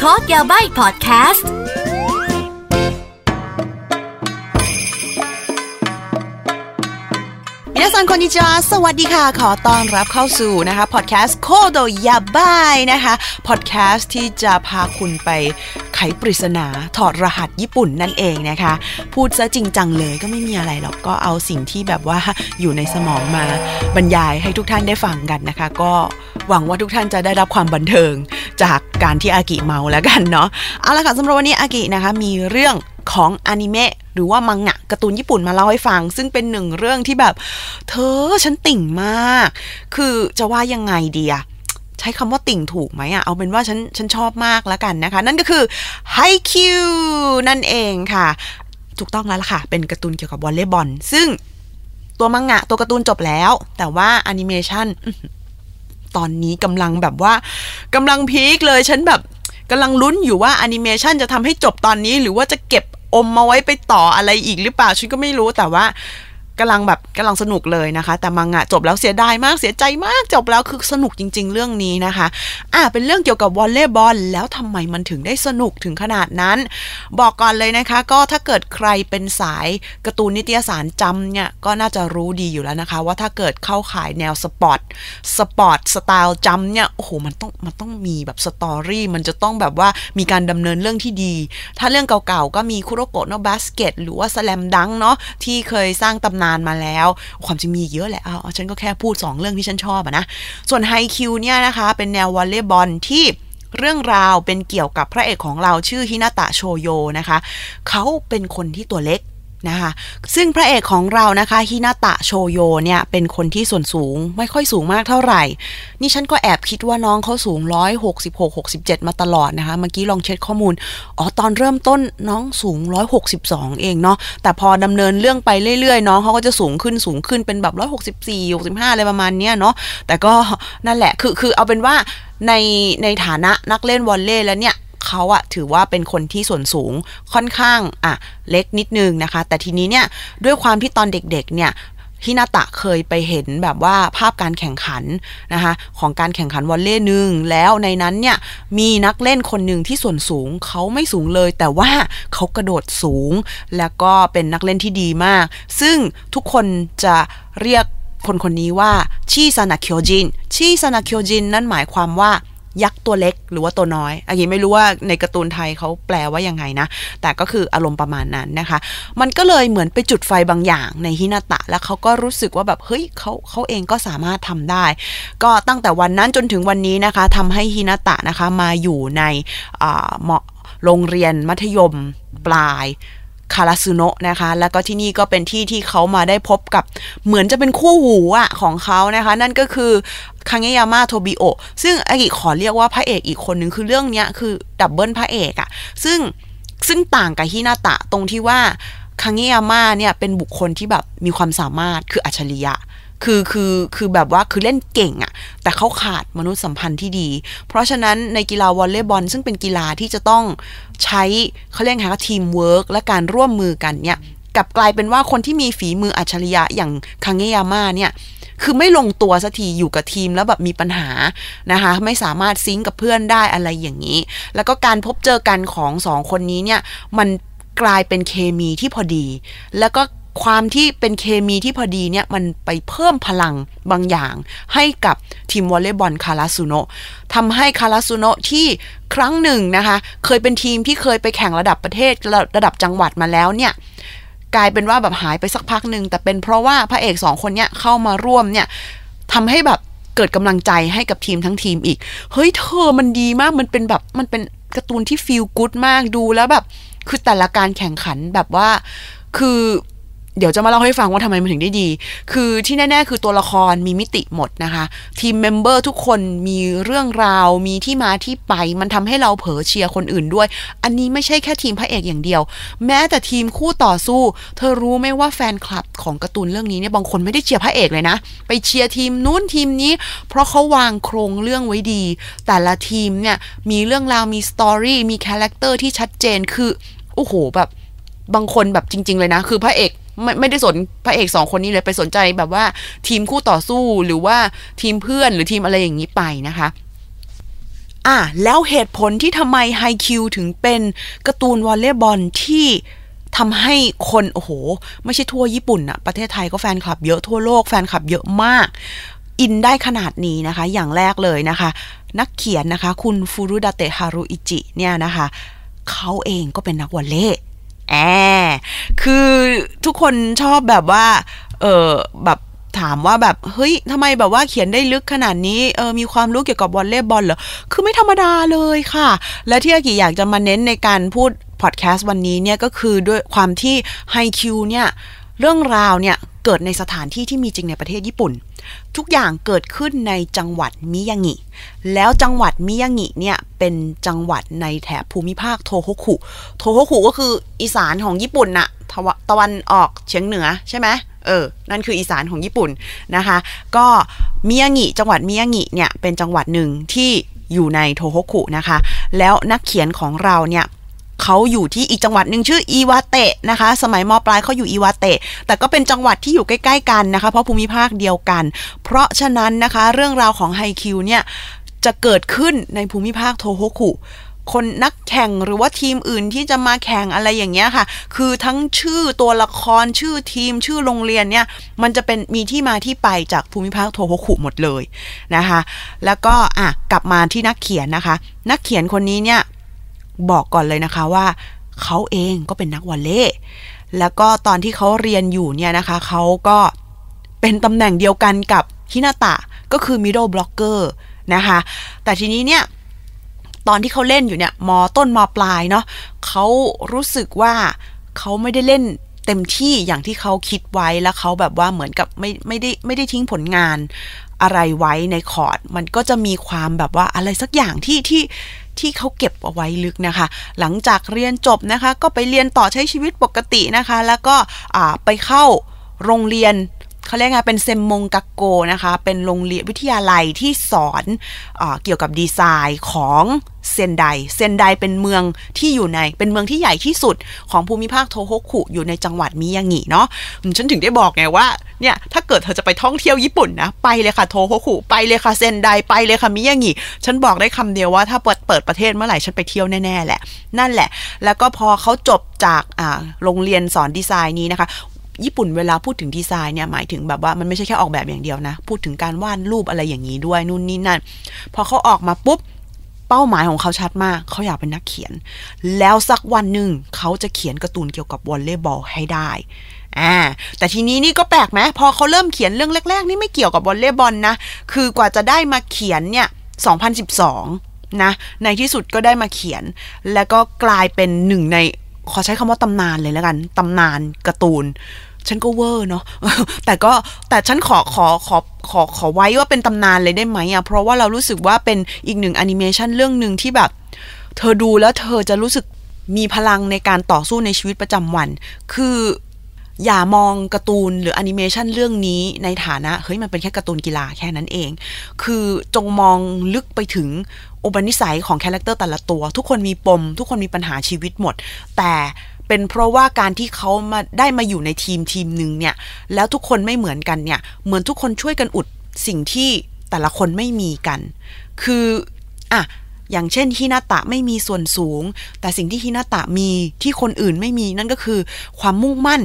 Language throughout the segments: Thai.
คอร์สยาใบพอดแคสต์皆さんこんにちはสวัสดีค่ะ ขอต้อนรับเข้าสู่นะคะพอดแคสต์โคโดยาบายนะคะพอดแคสต์ที่จะพาคุณไปไขปริศนาถอดรหัสญี่ปุ่นนั่นเองนะคะ พูดซะจริงจังเลยก็ไม่มีอะไรหรอกก็เอาสิ่งที่แบบว่าอยู่ในสมองมาบรรยายให้ทุกท่านได้ฟังกันนะคะ ก็หวังว่าทุกท่านจะได้รับความบันเทิง จากการที่อากิเมาแล้วกันเนาะเอาละค่ะสำหรับวันนี้อากินะคะมีเรื่องของอนิเมะหรือว่ามังงะการ์ตูนญี่ปุ่นมาเล่าให้ฟัง ซึ่งเป็นหนึ่งเรื่องที่แบบ เธอฉันติ่งมาก คือจะว่ายังไงดีอะใช้คำว่าติ่งถูกไหมอะเอาเป็นว่าฉันฉันชอบมากแล้วกันนะคะ นั่นก็คือ Hi Q นั่นเองค่ะ ถูกต้องแล้วล่ะค่ะ เป็นการ์ตูนเกี่ยวกับวอลเลย์บอลซึ่งตัวมังงะตัวการ์ตูนจบแล้ว แต่ว่าแอนิเมชัน ตอนนี้กำลังแบบว่า กำลัง peak เลยฉันแบบกำลังลุ้นอยู่ว่าแอนิเมชันจะทำให้จบตอนนี้ หรือว่าจะเก็บอมมาไว้ไปต่ออะไรอีกหรือเปล่าฉันก็ไม่รู้แต่ว่า กำลังแบบกำลังสนุกเลยนะคะ แต่มังงะจบแล้วเสียดายมากเสียใจมากจบแล้วคือสนุกจริง ๆ เรื่องนี้นะคะ อ่าเป็นเรื่องเกี่ยวกับวอลเลย์บอลแล้วทำไมมันถึงได้สนุกถึงขนาดนั้น บอกก่อนเลยนะคะ ก็ถ้าเกิดใครเป็นสายการ์ตูนนิตยสารจำเนี่ยก็น่าจะรู้ดีอยู่แล้วนะคะ ว่าถ้าเกิดเข้าข่ายแนว sport sport style Jump เนี่ยโอ้โหมันต้องมันต้องมีแบบ story มันจะต้องแบบว่ามีการดำเนินเรื่องที่ดี ถ้าเรื่องเก่าๆก็มีคุโรโกะโนบาสเกตหรือว่า Slam Dunk เนาะที่เคยสร้างตำนานมาแล้ว ความจริงมีเยอะแหละเอาเอาฉันก็แค่พูด 2 เรื่องที่ฉันชอบอะนะ ส่วนไฮคิวเนี่ยนะคะ เป็นแนววอลเลย์บอลที่เรื่องราวเป็นเกี่ยวกับพระเอกของเราชื่อฮินาตะโชโยนะคะ เขาเป็นคนที่ตัวเล็ก นะคะ ซึ่งพระเอกของเรานะคะฮินาตะโชโยเนี่ย เป็นคนที่ส่วนสูงไม่ค่อยสูงมากเท่าไหร่ นี่ฉันก็แอบคิดว่าน้องเขาสูง 166 67 มาตลอดนะคะ เมื่อกี้ลองเช็คข้อมูล อ๋อ ตอนเริ่มต้นน้องสูง 162 เองเนาะ แต่พอดำเนินเรื่องไปเรื่อยๆ น้องเขาก็จะสูงขึ้นสูงขึ้นเป็นแบบ 164 65 อะไรประมาณเนี้ยเนาะ แต่ก็นั่นแหละ คือ คือเอาเป็นว่าในในฐานะนักเล่นวอลเลย์แล้วเนี่ย เขาอะถือว่าเป็นคนที่ส่วนสูงค่อนข้างอะเล็กนิดนึงนะคะ แต่ทีนี้เนี่ยด้วยความที่ตอนเด็กๆเนี่ยฮินาตะเคยไปเห็นแบบว่าภาพการแข่งขันนะคะของการแข่งขันวอลเลย์หนึ่งแล้วในนั้นเนี่ยมีนักเล่นคนหนึ่งที่ส่วนสูงเขาไม่สูงเลย แต่ว่าเขากระโดดสูง แล้วก็เป็นนักเล่นที่ดีมาก ซึ่งทุกคนจะเรียกคนคนนี้ว่าชิซานะเคียวจินชิซานะเคียวจินนั่นหมายความว่า ยักษ์ตัวเล็กหรือว่าตัวน้อย อันนี้ไม่รู้ว่าในการ์ตูนไทยเขาแปลว่ายังไงนะ แต่ก็คืออารมณ์ประมาณนั้นนะคะ มันก็เลยเหมือนไปจุดไฟบางอย่างในฮินาตะ แล้วเขาก็รู้สึกว่าแบบเฮ้ยเขาเขาเองก็สามารถทำได้ ก็ตั้งแต่วันนั้นจนถึงวันนี้นะคะทำให้ฮินาตะนะคะมาอยู่ในเหมาะโรงเรียนมัธยมปลาย คาราซุโนะนะคะ แล้วก็ที่นี่ก็เป็นที่ที่เขามาได้พบกับเหมือนจะเป็นคู่หูอะของเขานะคะ นั่นก็คือคังเงยาม่าโทบิโอซึ่งอากิขอเรียกว่าพระเอกอีกคนนึงคือเรื่องนี้คือ double พระเอกอะซึ่งซึ่งต่างกับฮินาตะตรงที่ว่าคังเงยาม่าเนี่ยเป็นบุคคลที่แบบมีความสามารถคืออัจฉริยะ คือคือคือแบบว่าคือเล่นเก่งอะแต่เขาขาดมนุษยสัมพันธ์ที่ดี เพราะฉะนั้นในกีฬาวอลเลย์บอลซึ่งเป็นกีฬาที่จะต้องใช้เขาเรียกไงคะทีมเวิร์กและการร่วมมือกันเนี่ยกลับกลายเป็นว่าคนที่มีฝีมืออัจฉริยะอย่างคังเงยาม่าเนี่ยคือไม่ลงตัวสักทีอยู่กับทีมแล้วแบบมีปัญหานะคะไม่สามารถ sync กับเพื่อนได้อะไรอย่างนี้ แล้วก็การพบเจอกันของสองคนนี้เนี่ยมันกลายเป็นเคมีที่พอดี แล้วก็ ความที่เป็นเคมีที่พอดีเนี่ย มันไปเพิ่มพลังบางอย่าง ให้กับทีมวอลเลย์บอลคาราซุโนะทำให้คาราซุโนที่ครั้งหนึ่งนะคะ เคยเป็นทีมที่เคยไปแข่งระดับประเทศระระดับจังหวัดมาแล้วเนี่ยกลายเป็นว่าแบบหายไปสักพักหนึ่งแต่เป็นเพราะว่าพระเอกสองคนเนี้ยเข้ามาร่วมเนี่ยทำให้แบบเกิดกำลังใจให้กับทีมทั้งทีมอีก เฮ้ยเธอมันดีมากมันเป็นแบบมันเป็นการ์ตูนที่ฟีลกู๊ดมากดูแล้วแบบ คือแต่ละการแข่งขันแบบว่า คือ เดี๋ยวจะมาเล่าให้ฟังว่าทำไมมันถึงได้ดี คือที่แน่ ๆ คือตัวละครมีมิติหมดนะคะ team member ทุกคนมีเรื่องราว มีที่มาที่ไป มันทำให้เราเผลอเชียร์คนอื่นด้วย อันนี้ไม่ใช่แค่ทีมพระเอกอย่างเดียว แม้แต่ทีมคู่ต่อสู้ เธอรู้ไหมว่าแฟนคลับของการ์ตูนเรื่องนี้เนี่ยบางคนไม่ได้เชียร์พระเอกเลยนะ ไปเชียร์ทีมนู้นทีมนี้ เพราะเขาวางโครงเรื่องไว้ดี แต่ละทีมเนี่ยมีเรื่องราวมี story มี character ที่ชัดเจนคือโอ้โหแบบบางคนแบบจริง ๆ เลยนะ คือพระเอก ไม่ไม่ได้สนพระเอกสองคนนี้เลยไปสนใจแบบว่าทีมคู่ต่อสู้หรือว่าทีมเพื่อนหรือทีมอะไรอย่างนี้ไปนะคะอะแล้วเหตุผลที่ทำไมไฮคิวถึงเป็นการ์ตูนวอลเลย์บอลที่ทำให้คน โอ้โห ไม่ใช่ทั่วญี่ปุ่นอะประเทศไทยก็แฟนคลับเยอะทั่วโลกแฟนคลับเยอะมาก อินได้ขนาดนี้นะคะ อย่างแรกเลยนะคะ นักเขียนนะคะ คุณฟูรุดาเตะฮารุอิจิเนี่ยนะคะ เขาเองก็เป็นนักวอลเลย์แอ คือทุกคนชอบแบบว่า เออแบบถามว่าแบบเฮ้ยทำไมแบบว่าเขียนได้ลึกขนาดนี้เออมีความรู้เกี่ยวกับวอลเลย์บอลเหรอ คือไม่ธรรมดาเลยค่ะ และที่อากิอยากจะมาเน้นในการพูดพอดแคสต์วันนี้เนี่ยก็คือด้วยความที่ไฮคิวเนี่ย เรื่องราวเนี่ยเกิดในสถานที่ที่มีจริงในประเทศญี่ปุ่น ทุกอย่างเกิดขึ้นในจังหวัดมิยางิ แล้วจังหวัดมิยางิเนี่ยเป็นจังหวัดในแถบภูมิภาคโทโฮคุ โทโฮคุก็คืออีสานของญี่ปุ่นน่ะตะวันออกเฉียงเหนือใช่ไหมเออ นั่นคืออีสานของญี่ปุ่นนะคะ ก็มิยางิจังหวัดมิยางิเนี่ยเป็นจังหวัดหนึ่งที่อยู่ในโทโฮคุนะคะ แล้วนักเขียนของเราเนี่ย เขาอยู่ที่อีกจังหวัดหนึ่งชื่ออีวาเตะนะคะ สมัยมปลายเขาอยู่อีวาเตะ แต่ก็เป็นจังหวัดที่อยู่ใกล้ ๆ กันนะคะ เพราะภูมิภาคเดียวกัน เพราะฉะนั้นนะคะเรื่องราวของไฮคิวเนี่ยจะเกิดขึ้นในภูมิภาคโทโฮคุคนนักแข่งหรือว่าทีมอื่นที่จะมาแข่งอะไรอย่างเงี้ยค่ะ คือทั้งชื่อตัวละครชื่อทีมชื่อโรงเรียนเนี่ย มันจะเป็นมีที่มาที่ไปจากภูมิภาคโทโฮคุหมดเลยนะคะ แล้วก็อะกลับมาที่นักเขียนนะคะ นักเขียนคนนี้เนี่ย บอกก่อนเลยนะคะว่าเขาเองก็เป็นนักวอลเลย์แล้วก็ตอนที่เขาเรียนอยู่เนี่ยนะคะเขาก็เป็นตำแหน่งเดียวกันกับฮินาตะก็คือ middle blocker นะคะแต่ทีนี้เนี่ยตอนที่เขาเล่นอยู่เนี่ยมอต้นมอปลายเนาะเขารู้สึกว่าเขาไม่ได้เล่นเต็มที่อย่างที่เขาคิดไว้แล้วเขาแบบว่าเหมือนกับไม่ไม่ได้ไม่ได้ทิ้งผลงาน อะไรไว้ในคอร์ด มันก็จะมีความแบบว่าอะไรสักอย่างที่ที่ที่เขาเก็บเอาไว้ลึกนะคะ หลังจากเรียนจบนะคะ ก็ไปเรียนต่อใช้ชีวิตปกตินะคะ แล้วก็ไปเข้าโรงเรียน เขาเรียกไงเป็นเซมมงกักโกนะคะ เป็นโรงเรียนวิทยาลัยที่สอนอเกี่ยวกับดีไซน์ของเซนได เซนไดเป็นเมืองที่อยู่ใน เป็นเมืองที่ใหญ่ที่สุดของภูมิภาคโทโฮคุอยู่ในจังหวัดมิยางิเนาะ ฉันถึงได้บอกไงว่า เนี่ย ถ้าเกิดเธอจะไปท่องเที่ยวญี่ปุ่นนะ ไปเลยค่ะโทโฮคุ ไปเลยค่ะเซนได ไปเลยค่ะมิยางิ ฉันบอกได้คำเดียวว่าถ้าเปิดเปิดประเทศเมื่อไหร่ฉันไปเที่ยวแน่ๆแหละ นั่นแหละ แล้วก็พอเขาจบจากโรงเรียนสอนดีไซน์นี้นะคะ ญี่ปุ่นเวลาพูดถึงดีไซน์เนี่ยหมายถึงแบบว่ามันไม่ใช่แค่ออกแบบอย่างเดียวนะ พูดถึงการวาดรูปอะไรอย่างนี้ด้วยนู่นนี่นั่น พอเขาออกมาปุ๊บเป้าหมายของเขาชัดมาก เขาอยากเป็นนักเขียน แล้วสักวันหนึ่งเขาจะเขียนการ์ตูนเกี่ยวกับวอลเลย์บอลให้ได้อ่าแต่ทีนี้นี่ก็แปลกไหมพอเขาเริ่มเขียนเรื่องแรก ๆ นี่ไม่เกี่ยวกับวอลเลย์บอลนะ คือกว่าจะได้มาเขียนเนี่ย 2012 นะ ในที่สุดก็ได้มาเขียน แล้วก็กลายเป็นหนึ่งใน ขอใช้คำว่าตำนานเลยแล้วกันตำนานการ์ตูน ฉันก็เวอร์เนาะแต่ก็แต่ฉันขอขอขอขอขอไว้ว่าเป็นตำนานเลยได้ไหมอะเพราะว่าเรารู้สึกว่าเป็นอีกหนึ่งแอนิเมชันเรื่องหนึ่งที่แบบ เธอดูแล้วเธอจะรู้สึกมีพลังในการต่อสู้ในชีวิตประจำวัน คือ อย่ามองการ์ตูนหรือแอนิเมชันเรื่องนี้ในฐานะเฮ้ยมันเป็นแค่การ์ตูนกีฬาแค่นั้นเอง คือจงมองลึกไปถึงอุปนิสัยของ character แต่ละตัว ทุกคนมีปม ทุกคนมีปัญหาชีวิตหมด แต่เป็นเพราะว่าการที่เขามาได้มาอยู่ในทีมทีมหนึ่งเนี่ย แล้วทุกคนไม่เหมือนกันเนี่ย เหมือนทุกคนช่วยกันอุดสิ่งที่แต่ละคนไม่มีกัน คืออะ อย่างเช่นฮินาตะไม่มีส่วนสูง แต่สิ่งที่ฮินาตะมีที่คนอื่นไม่มีนั่นก็คือ ความมุ่งมั่น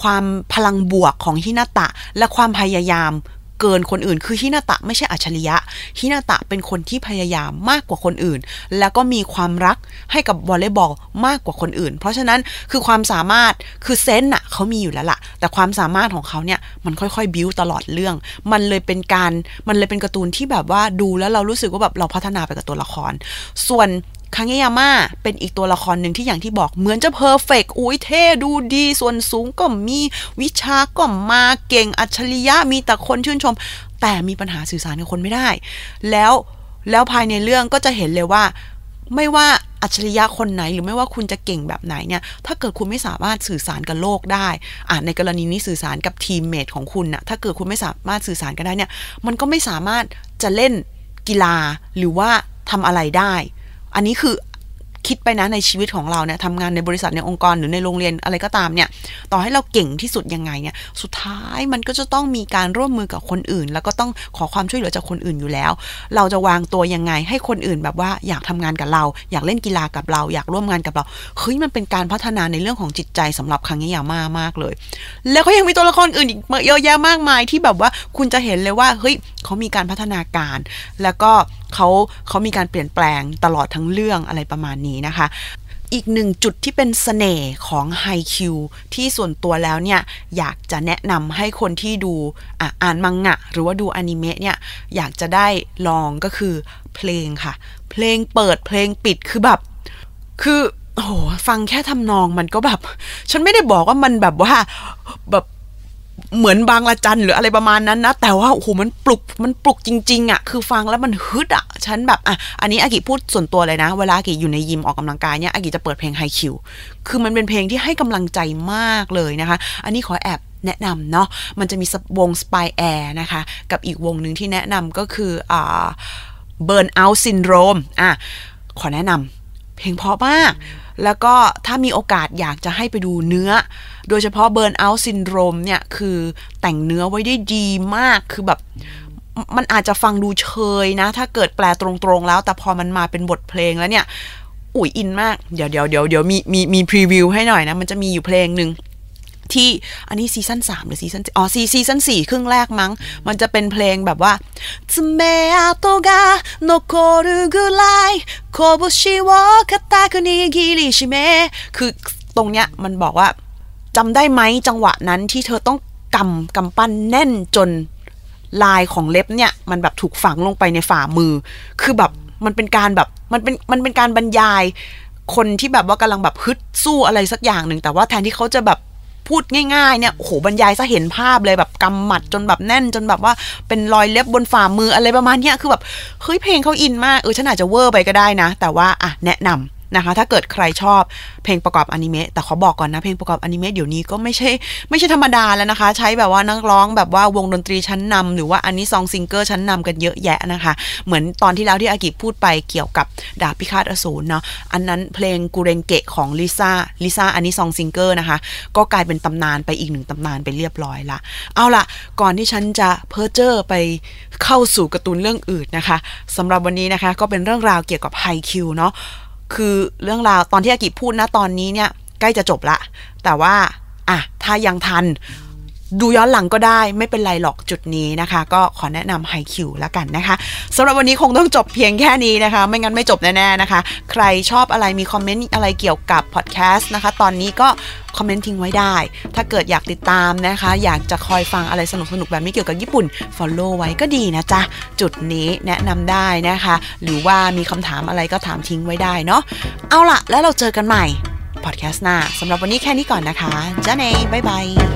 ความพลังบวกของฮินาตะ และความพยายาม เกินคนอื่น คือฮินาตะไม่ใช่อัจฉริยะฮินาตะเป็นคนที่พยายามมากกว่าคนอื่น แล้วก็มีความรักให้กับวอลเลย์บอลมากกว่าคนอื่น เพราะฉะนั้นคือความสามารถคือเซนต์อะเขามีอยู่แล้วล่ะ แต่ความสามารถของเขาเนี่ยมันค่อยๆบิ้วตลอดเรื่อง มันเลยเป็นการมันเลยเป็นการ์ตูนที่แบบว่าดูแล้วเรารู้สึกว่าแบบเราพัฒนาไปกับตัวละคร ส่วน คังเงยาม่าเป็นอีกตัวละครหนึ่งที่อย่างที่บอกเหมือนจะเพอร์เฟกอุ้ยเท่ดูดี ส่วนสูงก็มีวิชาก็มาเก่งอัจฉริยะมีแต่คนชื่นชม แต่มีปัญหาสื่อสารกับคนไม่ได้ แล้วแล้วภายในเรื่องก็จะเห็นเลยว่า ไม่ว่าอัจฉริยะคนไหน หรือไม่ว่าคุณจะเก่งแบบไหนเนี่ย ถ้าเกิดคุณไม่สามารถสื่อสารกับโลกได้ อ่าในกรณีนี้สื่อสารกับทีมเมทของคุณนะถ้าเกิดคุณไม่สามารถสื่อสารกันได้เนี่ย มันก็ไม่สามารถจะเล่นกีฬาหรือว่าทำอะไรได้ อันนี้คือคิดไปนะในชีวิตของเราเนี่ยทำงานในบริษัทในองค์กรหรือในโรงเรียนอะไรก็ตามเนี่ย ต่อให้เราเก่งที่สุดยังไงเนี่ย สุดท้ายมันก็จะต้องมีการร่วมมือกับคนอื่น แล้วก็ต้องขอความช่วยเหลือจากคนอื่นอยู่แล้ว เราจะวางตัวยังไงให้คนอื่นแบบว่าอยากทำงานกับเรา อยากเล่นกีฬากับเรา อยากร่วมงานกับเราเฮ้ยมันเป็นการพัฒนาในเรื่องของจิตใจสำหรับครั้งนี้อย่างมากมากเลย แล้วก็ยังมีตัวละครอื่นอีกเยอะแยะมากมายที่แบบว่าคุณจะเห็นเลยว่าเฮ้ยเขามีการพัฒนาการ แล้วก็เขาเขามีการเปลี่ยนแปลงตลอดทั้งเรื่องอะไรประมาณนี้นะคะ อีกหนึ่งจุดที่เป็นสเสน่ห์ของไฮคิวที่ส่วนตัวแล้วเนี่ย อยากจะแนะนำให้คนที่ดูอ่อ่านมังงะ หรือว่าดูอนิเมะเนี่ย อยากจะได้ลองก็คือเพลงค่ะ เพลงเปิดเพลงปิดคือแบบ คือโอ้โหฟังแค่ทำนองมันก็แบบ ฉันไม่ได้บอกว่ามันแบบว่าแบบ เหมือนบางละจันหรืออะไรประมาณนั้นนะ แต่ว่าโอ้โหมันปลุกมันปลุกจริงๆอะ่ะคือฟังแล้วมันฮึดอะ่ะ ฉันแบบอะอันนี้อากิพูดส่วนตัวเลยนะ เวลาอากิอยู่ในยิมออกกำลังกายเนี่ยอากิจะเปิดเพลงไฮคิวคือมันเป็นเพลงที่ให้กำลังใจมากเลยนะคะ อันนี้ขอแอบแนะนำเนาะมันจะมีวง Spy Air นะคะ กับอีกวงหนึ่งที่แนะนำก็คืออ่า Burn Out Syndrome อะขอแนะนำ เพลงเพราะมาก แล้วก็ถ้ามีโอกาสอยากจะให้ไปดูเนื้อ โดยเฉพาะ Burn Out Syndrome เนี่ย คือแต่งเนื้อไว้ได้ดีมากคือแบบมันอาจจะฟังดูเชยนะ ถ้าเกิดแปลตรงๆแล้ว แต่พอมันมาเป็นบทเพลงแล้วเนี่ย อุ่ยอินมาก เดี๋ยวเดี๋ยวเดี๋ยวเดี๋ยวมีมีมี preview ให้หน่อยนะ มันจะมีอยู่เพลงหนึ่ง ที่อันนี้ซีซั่นสามหรือซีซั่นอ๋อซีซีซั่นสี่ครึ่งแรกมั้ง มันจะเป็นเพลงแบบว่าつめ跡が残るぐらい拳を固く握りしめคือตรงเนี้ยมันบอกว่าจำได้ไหมจังหวะนั้นที่เธอต้องกำกำปั้นแน่นจนลายของเล็บเนี่ย มันแบบถูกฝังลงไปในฝ่ามือ คือแบบมันเป็นการแบบมันเป็นมันเป็นการบรรยาย คนที่แบบว่ากำลังแบบฮึดสู้อะไรสักอย่างหนึ่งแต่ว่าแทนที่เขาจะแบบ พูดง่ายๆเนี่ยโอ้โหบรรยายซะเห็นภาพเลยแบบกำหมัดจนแบบแน่นจนแบบว่าเป็นรอยเล็บบนฝ่ามืออะไรประมาณเนี้ยคือแบบเฮ้ยเพลงเขาอินมากเออฉันอาจจะเวอร์ไปก็ได้นะ แต่ว่าอะแนะนำ นะคะ ถ้าเกิดใครชอบเพลงประกอบอนิเมะแต่ขอบอกก่อนนะเพลงประกอบอนิเมะเดี๋ยวนี้ก็ไม่ใช่ไม่ใช่ธรรมดาแล้วนะคะ ใช้แบบว่านักร้องแบบว่าวงดนตรีชั้นนำหรือว่า anisong singer ชั้นนำกันเยอะแยะนะคะ เหมือนตอนที่แล้วที่อากิพูดไปเกี่ยวกับดาบพิฆาตอสูรเนาะอันนั้นเพลงกูเรงเกะของลิซ่าลิซ่า Anisong singer นะคะ ก็กลายเป็นตำนานไปอีกหนึ่งตำนานไปเรียบร้อยละเอาล่ะ ก่อนที่ฉันจะเพ้อเจ้อไปเข้าสู่การ์ตูนเรื่องอื่นนะคะสำหรับวันนี้นะคะก็เป็นเรื่องราวเกี่ยวกับไฮคิวเนาะ คือเรื่องราวตอนที่อากิพูดนะตอนนี้เนี่ย ใกล้จะจบละ แต่ว่าอะถ้ายังทัน ดูย้อนหลังก็ได้ไม่เป็นไรหรอกจุดนี้นะคะ ก็ขอแนะนำไฮคิวแล้วกันนะคะสำหรับวันนี้คงต้องจบเพียงแค่นี้นะคะ ไม่งั้นไม่จบแน่ๆนะคะ ใครชอบอะไรมีคอมเมนต์อะไรเกี่ยวกับพอดแคสต์นะคะ ตอนนี้ก็คอมเมนต์ทิ้งไว้ได้ ถ้าเกิดอยากติดตามนะคะ อยากจะคอยฟังอะไรสนุกๆแบบนี้เกี่ยวกับญี่ปุ่น Follow ไว้ก็ดีนะจ๊ะ จุดนี้แนะนำได้นะคะ หรือว่ามีคำถามอะไรก็ถามทิ้งไว้ได้เนาะเอาล่ะแล้วเราเจอกันใหม่พอดแคสต์หน้าสำหรับวันนี้แค่นี้ก่อนนะคะじゃあね bye bye